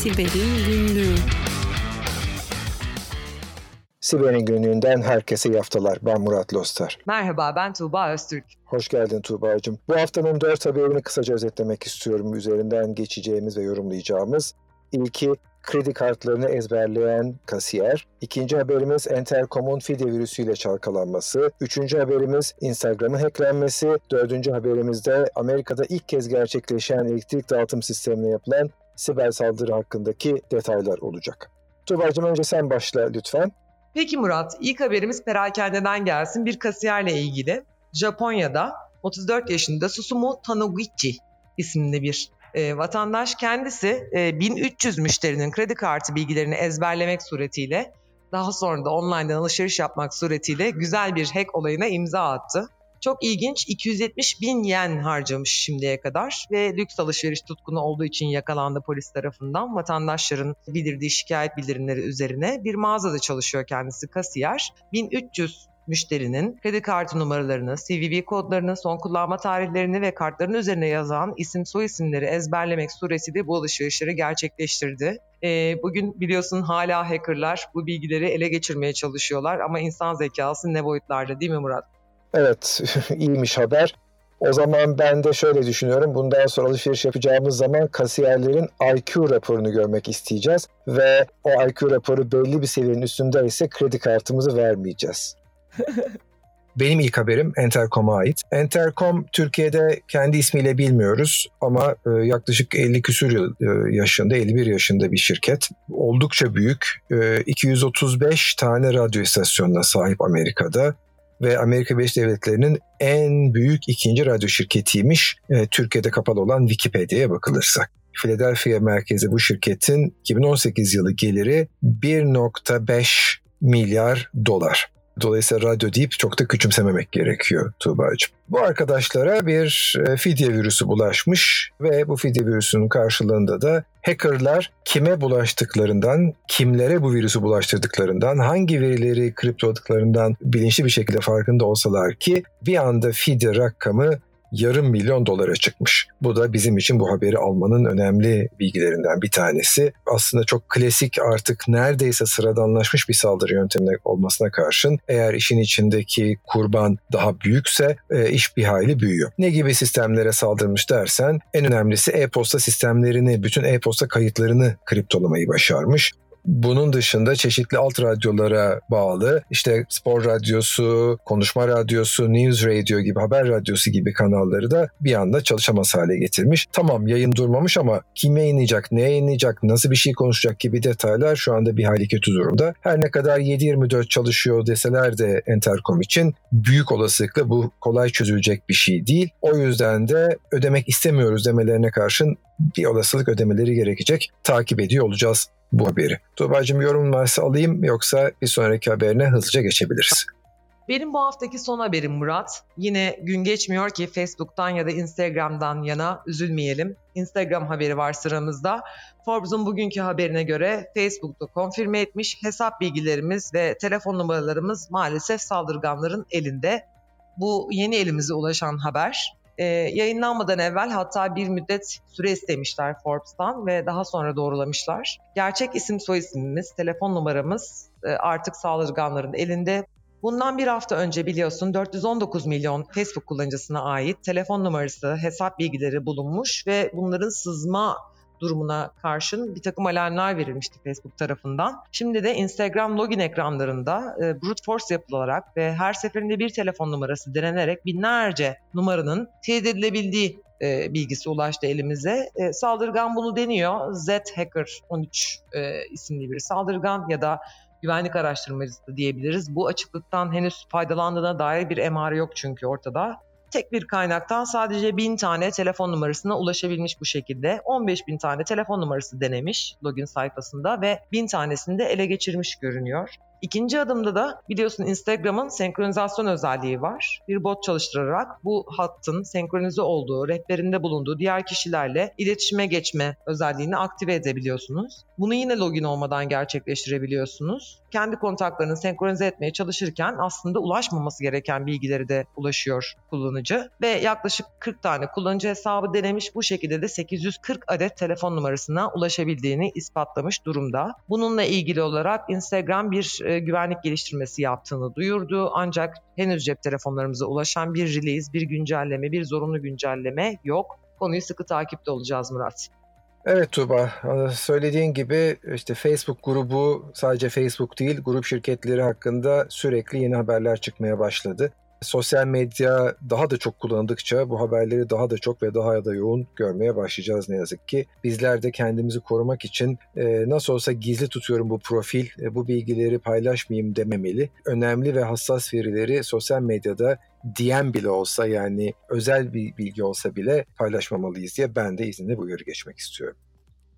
Siber'in Günlüğü Siber'in günlüğünden herkese iyi haftalar. Ben Murat Lostar. Merhaba ben Tuğba Öztürk. Hoş geldin Tuğba'cığım. Bu haftanın dört haberini kısaca özetlemek istiyorum. Üzerinden geçeceğimiz ve yorumlayacağımız. İlki kredi kartlarını ezberleyen kasiyer. İkinci haberimiz Entercom'un fide virüsüyle çalkalanması. Üçüncü haberimiz Instagram'ın hacklenmesi. Dördüncü haberimizde Amerika'da ilk kez gerçekleşen elektrik dağıtım sistemine yapılan siber saldırı hakkındaki detaylar olacak. Tuğba'cığım önce sen başla lütfen. Peki Murat, ilk haberimiz perakendeden gelsin. Bir kasiyerle ilgili. Japonya'da 34 yaşında Susumu Tanuguchi isimli bir e, vatandaş kendisi e, 1300 müşterinin kredi kartı bilgilerini ezberlemek suretiyle daha sonra da online'dan alışveriş yapmak suretiyle güzel bir hack olayına imza attı. Çok ilginç 270 bin yen harcamış şimdiye kadar ve lüks alışveriş tutkunu olduğu için yakalandı polis tarafından. Vatandaşların bildirdiği şikayet bildirimleri üzerine bir mağazada çalışıyor kendisi kasiyer. 1300 müşterinin kredi kartı numaralarını, CVV kodlarını, son kullanma tarihlerini ve kartların üzerine yazan isim soy isimleri ezberlemek suretiyle bu alışverişleri gerçekleştirdi. E, bugün biliyorsun hala hackerlar bu bilgileri ele geçirmeye çalışıyorlar ama insan zekası ne boyutlarda değil mi Murat? Evet, iyiymiş haber. O zaman ben de şöyle düşünüyorum. Bundan sonra alışveriş yapacağımız zaman kasiyerlerin IQ raporunu görmek isteyeceğiz. Ve o IQ raporu belli bir seviyenin üstünde ise kredi kartımızı vermeyeceğiz. Benim ilk haberim Entercom'a ait. Entercom Türkiye'de kendi ismiyle bilmiyoruz ama e, yaklaşık 50 küsur e, yaşında, 51 yaşında bir şirket. Oldukça büyük. E, 235 tane radyo istasyonuna sahip Amerika'da ve Amerika Birleşik Devletleri'nin en büyük ikinci radyo şirketiymiş e, Türkiye'de kapalı olan Wikipedia'ya bakılırsa. Philadelphia merkezi bu şirketin 2018 yılı geliri 1.5 milyar dolar. Dolayısıyla radyo deyip çok da küçümsememek gerekiyor Tuğba'cığım. Bu arkadaşlara bir e, fidye virüsü bulaşmış ve bu fidye virüsünün karşılığında da hackerlar kime bulaştıklarından, kimlere bu virüsü bulaştırdıklarından, hangi verileri kriptoladıklarından bilinçli bir şekilde farkında olsalar ki bir anda fidye rakamı yarım milyon dolara çıkmış. Bu da bizim için bu haberi almanın önemli bilgilerinden bir tanesi. Aslında çok klasik artık neredeyse sıradanlaşmış bir saldırı yöntemine olmasına karşın eğer işin içindeki kurban daha büyükse e, iş bir hayli büyüyor. Ne gibi sistemlere saldırmış dersen en önemlisi e-posta sistemlerini, bütün e-posta kayıtlarını kriptolamayı başarmış. Bunun dışında çeşitli alt radyolara bağlı işte spor radyosu, konuşma radyosu, news radio gibi haber radyosu gibi kanalları da bir anda çalışamaz hale getirmiş. Tamam yayın durmamış ama kim yayınlayacak, ne yayınlayacak, nasıl bir şey konuşacak gibi detaylar şu anda bir hayli kötü durumda. Her ne kadar 7-24 çalışıyor deseler de Entercom için büyük olasılıkla bu kolay çözülecek bir şey değil. O yüzden de ödemek istemiyoruz demelerine karşın bir olasılık ödemeleri gerekecek. Takip ediyor olacağız bu haberi. Tuğba'cığım yorum varsa alayım yoksa bir sonraki haberine hızlıca geçebiliriz. Benim bu haftaki son haberim Murat. Yine gün geçmiyor ki Facebook'tan ya da Instagram'dan yana üzülmeyelim. Instagram haberi var sıramızda. Forbes'un bugünkü haberine göre Facebook'ta konfirme etmiş hesap bilgilerimiz ve telefon numaralarımız maalesef saldırganların elinde. Bu yeni elimize ulaşan haber e, yayınlanmadan evvel hatta bir müddet süre istemişler Forbes'tan ve daha sonra doğrulamışlar. Gerçek isim soy ismimiz, telefon numaramız e, artık saldırganların elinde. Bundan bir hafta önce biliyorsun 419 milyon Facebook kullanıcısına ait telefon numarası, hesap bilgileri bulunmuş ve bunların sızma durumuna karşın bir takım alarmlar verilmişti Facebook tarafından. Şimdi de Instagram login ekranlarında e, brute force yapılarak ve her seferinde bir telefon numarası denenerek binlerce numaranın teyit edilebildiği e, bilgisi ulaştı elimize. E, saldırgan bunu deniyor. Z Hacker 13 e, isimli bir saldırgan ya da güvenlik araştırmacısı diyebiliriz. Bu açıklıktan henüz faydalandığına dair bir emare yok çünkü ortada tek bir kaynaktan sadece 1000 tane telefon numarasına ulaşabilmiş bu şekilde. 15 bin tane telefon numarası denemiş login sayfasında ve 1000 tanesini de ele geçirmiş görünüyor. İkinci adımda da biliyorsun Instagram'ın senkronizasyon özelliği var. Bir bot çalıştırarak bu hattın senkronize olduğu, rehberinde bulunduğu diğer kişilerle iletişime geçme özelliğini aktive edebiliyorsunuz. Bunu yine login olmadan gerçekleştirebiliyorsunuz. Kendi kontaklarını senkronize etmeye çalışırken aslında ulaşmaması gereken bilgileri de ulaşıyor kullanıcı ve yaklaşık 40 tane kullanıcı hesabı denemiş bu şekilde de 840 adet telefon numarasına ulaşabildiğini ispatlamış durumda. Bununla ilgili olarak Instagram bir e, güvenlik geliştirmesi yaptığını duyurdu ancak henüz cep telefonlarımıza ulaşan bir release, bir güncelleme, bir zorunlu güncelleme yok. Konuyu sıkı takipte olacağız Murat. Evet Tuğba, söylediğin gibi işte Facebook grubu sadece Facebook değil, grup şirketleri hakkında sürekli yeni haberler çıkmaya başladı. Sosyal medya daha da çok kullanıldıkça bu haberleri daha da çok ve daha da yoğun görmeye başlayacağız ne yazık ki. Bizler de kendimizi korumak için e, nasıl olsa gizli tutuyorum bu profil, e, bu bilgileri paylaşmayayım dememeli. Önemli ve hassas verileri sosyal medyada DM bile olsa yani özel bir bilgi olsa bile paylaşmamalıyız diye ben de izinle bu uyarı geçmek istiyorum.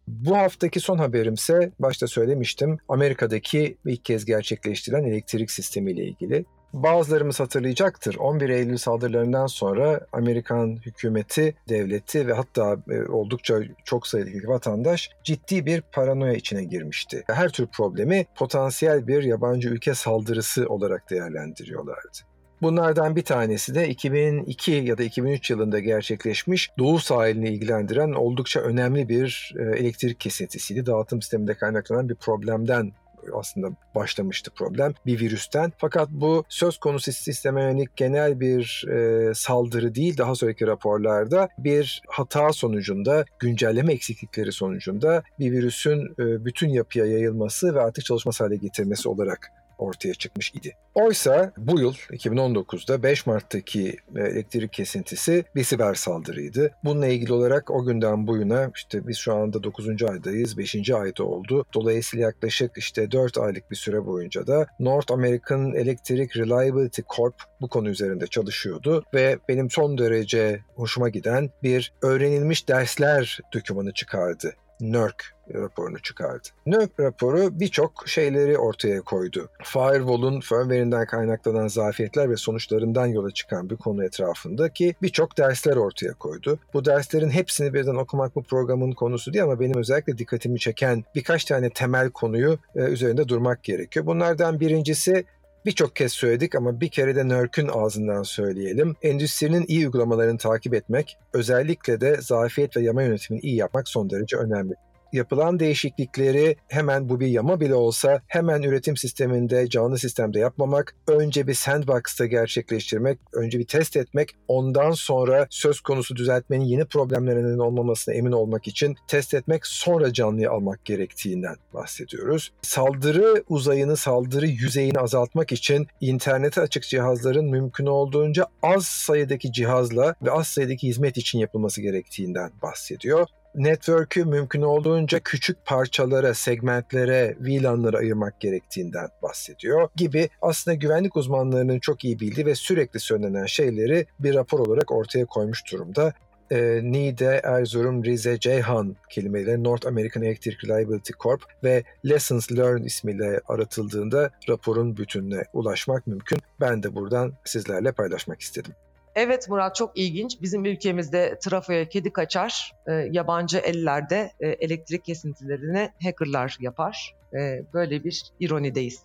Bu haftaki son haberimse başta söylemiştim Amerika'daki ilk kez gerçekleştirilen elektrik sistemiyle ilgili. Bazılarımız hatırlayacaktır. 11 Eylül saldırılarından sonra Amerikan hükümeti, devleti ve hatta e, oldukça çok sayıdaki vatandaş ciddi bir paranoya içine girmişti. Her tür problemi potansiyel bir yabancı ülke saldırısı olarak değerlendiriyorlardı. Bunlardan bir tanesi de 2002 ya da 2003 yılında gerçekleşmiş Doğu sahilini ilgilendiren oldukça önemli bir e, elektrik kesintisiydi. Dağıtım sisteminde kaynaklanan bir problemden aslında başlamıştı problem bir virüsten. Fakat bu söz konusu sisteme yönelik genel bir e, saldırı değil daha sonraki raporlarda bir hata sonucunda güncelleme eksiklikleri sonucunda bir virüsün e, bütün yapıya yayılması ve artık çalışmaz hale getirmesi olarak ortaya çıkmış idi. Oysa bu yıl 2019'da 5 Mart'taki e, elektrik kesintisi bir siber saldırıydı. Bununla ilgili olarak o günden bu yana işte biz şu anda 9. aydayız, 5. ayda oldu. Dolayısıyla yaklaşık işte 4 aylık bir süre boyunca da North American Electric Reliability Corp bu konu üzerinde çalışıyordu ve benim son derece hoşuma giden bir öğrenilmiş dersler dokümanı çıkardı. NERC raporunu çıkardı. NERC raporu birçok şeyleri ortaya koydu. Firewall'un firmware'inden kaynaklanan zafiyetler ve sonuçlarından yola çıkan bir konu etrafındaki birçok dersler ortaya koydu. Bu derslerin hepsini birden okumak bu programın konusu değil ama benim özellikle dikkatimi çeken birkaç tane temel konuyu e, üzerinde durmak gerekiyor. Bunlardan birincisi Birçok kez söyledik ama bir kere de Nörk'ün ağzından söyleyelim. Endüstrinin iyi uygulamalarını takip etmek, özellikle de zafiyet ve yama yönetimini iyi yapmak son derece önemli yapılan değişiklikleri hemen bu bir yama bile olsa hemen üretim sisteminde, canlı sistemde yapmamak, önce bir sandbox'ta gerçekleştirmek, önce bir test etmek, ondan sonra söz konusu düzeltmenin yeni problemlere neden olmamasına emin olmak için test etmek, sonra canlıya almak gerektiğinden bahsediyoruz. Saldırı uzayını, saldırı yüzeyini azaltmak için internete açık cihazların mümkün olduğunca az sayıdaki cihazla ve az sayıdaki hizmet için yapılması gerektiğinden bahsediyor network'ü mümkün olduğunca küçük parçalara, segmentlere, VLAN'lara ayırmak gerektiğinden bahsediyor gibi aslında güvenlik uzmanlarının çok iyi bildiği ve sürekli söylenen şeyleri bir rapor olarak ortaya koymuş durumda. E, Niğde, Erzurum, Rize, Ceyhan kelimeleri North American Electric Reliability Corp ve Lessons Learned ismiyle aratıldığında raporun bütününe ulaşmak mümkün. Ben de buradan sizlerle paylaşmak istedim. Evet Murat çok ilginç. Bizim ülkemizde trafoya kedi kaçar, e, yabancı ellerde e, elektrik kesintilerini hackerlar yapar. E, böyle bir ironideyiz.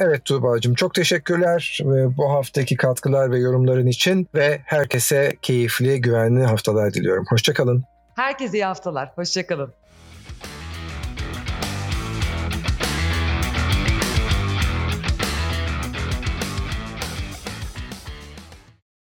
Evet Tuğba'cığım çok teşekkürler bu haftaki katkılar ve yorumların için ve herkese keyifli, güvenli haftalar diliyorum. Hoşçakalın. Herkese iyi haftalar. Hoşçakalın.